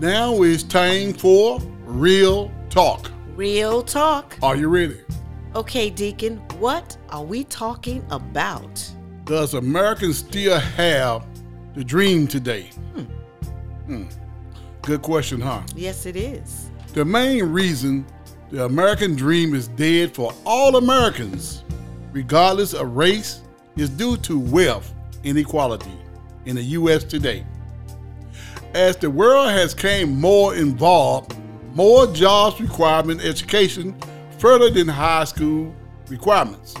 Now it's time for Real Talk. Real talk. Are you ready? Okay, Deacon, what are we talking about? Does Americans still have the dream today? Hmm. Good question, huh? Yes, it is. The main reason the American dream is dead for all Americans, regardless of race, is due to wealth inequality in the U.S. today. As the world has become more involved, more jobs requirement education further than high school requirements.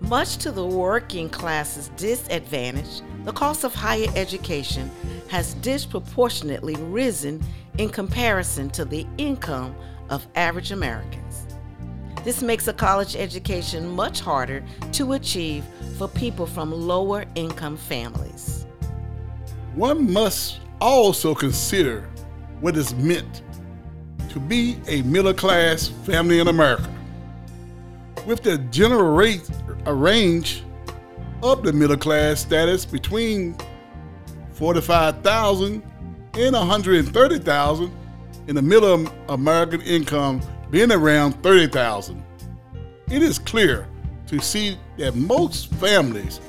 Much to the working class's disadvantage, the cost of higher education has disproportionately risen in comparison to the income of average Americans. This makes a college education much harder to achieve for people from lower income families. One must also consider what is meant to be a middle class family in America. With the general rate range of the middle class status between 45,000 and 130,000 in the middle American income being around 30,000. It is clear to see that most families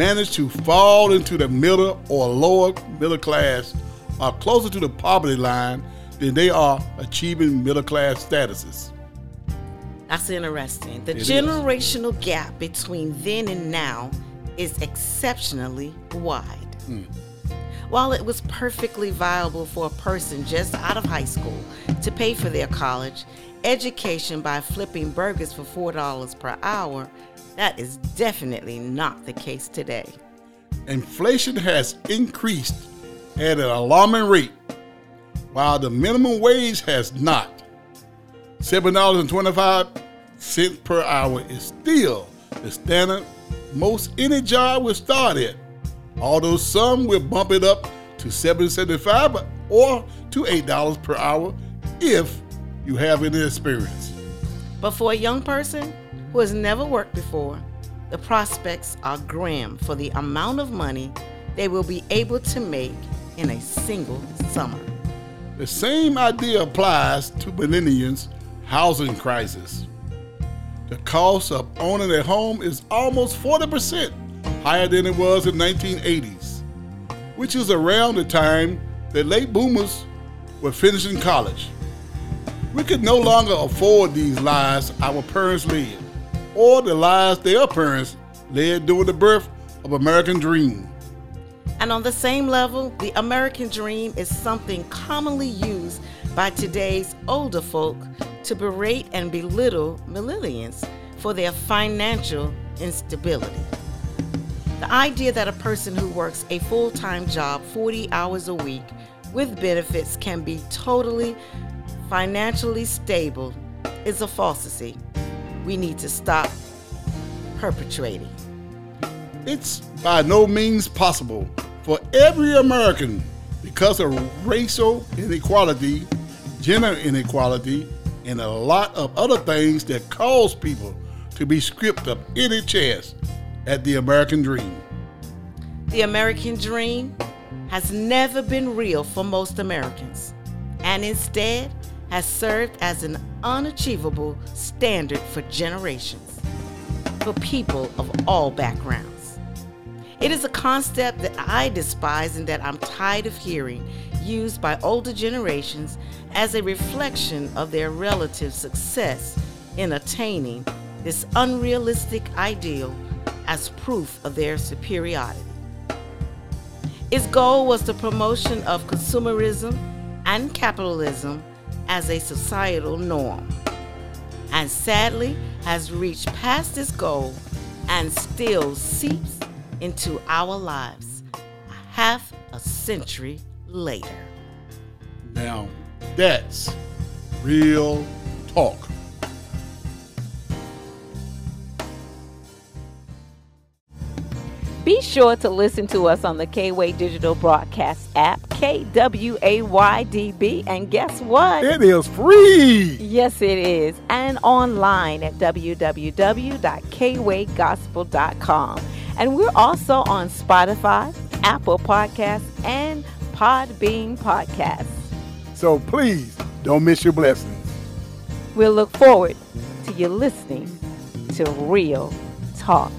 manage to fall into the middle or lower middle class are closer to the poverty line than they are achieving middle class statuses. That's interesting. The It is. generational gap between then and now is exceptionally wide. Hmm. While it was perfectly viable for a person just out of high school to pay for their college education by flipping burgers for $4 per hour, that is definitely not the case today. Inflation has increased at an alarming rate, while the minimum wage has not. $7.25 per hour is still the standard most any job will start at, although some will bump it up to $7.75 or to $8 per hour if you have any experience. But for a young person who has never worked before, the prospects are grim for the amount of money they will be able to make in a single summer. The same idea applies to millennials' housing crisis. The cost of owning a home is almost 40% higher than it was in 1980s, which is around the time that late boomers were finishing college. We could no longer afford these lives our parents led, or the lives their parents led during the birth of American Dream. And on the same level, the American dream is something commonly used by today's older folk to berate and belittle millennials for their financial instability. The idea that a person who works a full time job 40 hours a week with benefits can be totally financially stable is a falsity we need to stop perpetrating. It's by no means possible for every American because of racial inequality, gender inequality, and a lot of other things that cause people to be stripped of any chance at the American dream. The American dream has never been real for most Americans and instead has served as an unachievable standard for generations for people of all backgrounds. It is a concept that I despise and that I'm tired of hearing used by older generations as a reflection of their relative success in attaining this unrealistic ideal as proof of their superiority. Its goal was the promotion of consumerism and capitalism as a societal norm, and sadly has reached past its goal and still seeps into our lives a half a century later. Now, that's real talk. Sure to listen to us on the K-Way Digital Broadcast app, KWAYDB, and guess what? It is free. Yes, it is. And online at www.kwaygospel.com. And we're also on Spotify, Apple Podcasts, and Podbean podcast. So please don't miss your blessings. We'll look forward to you listening to Real Talk.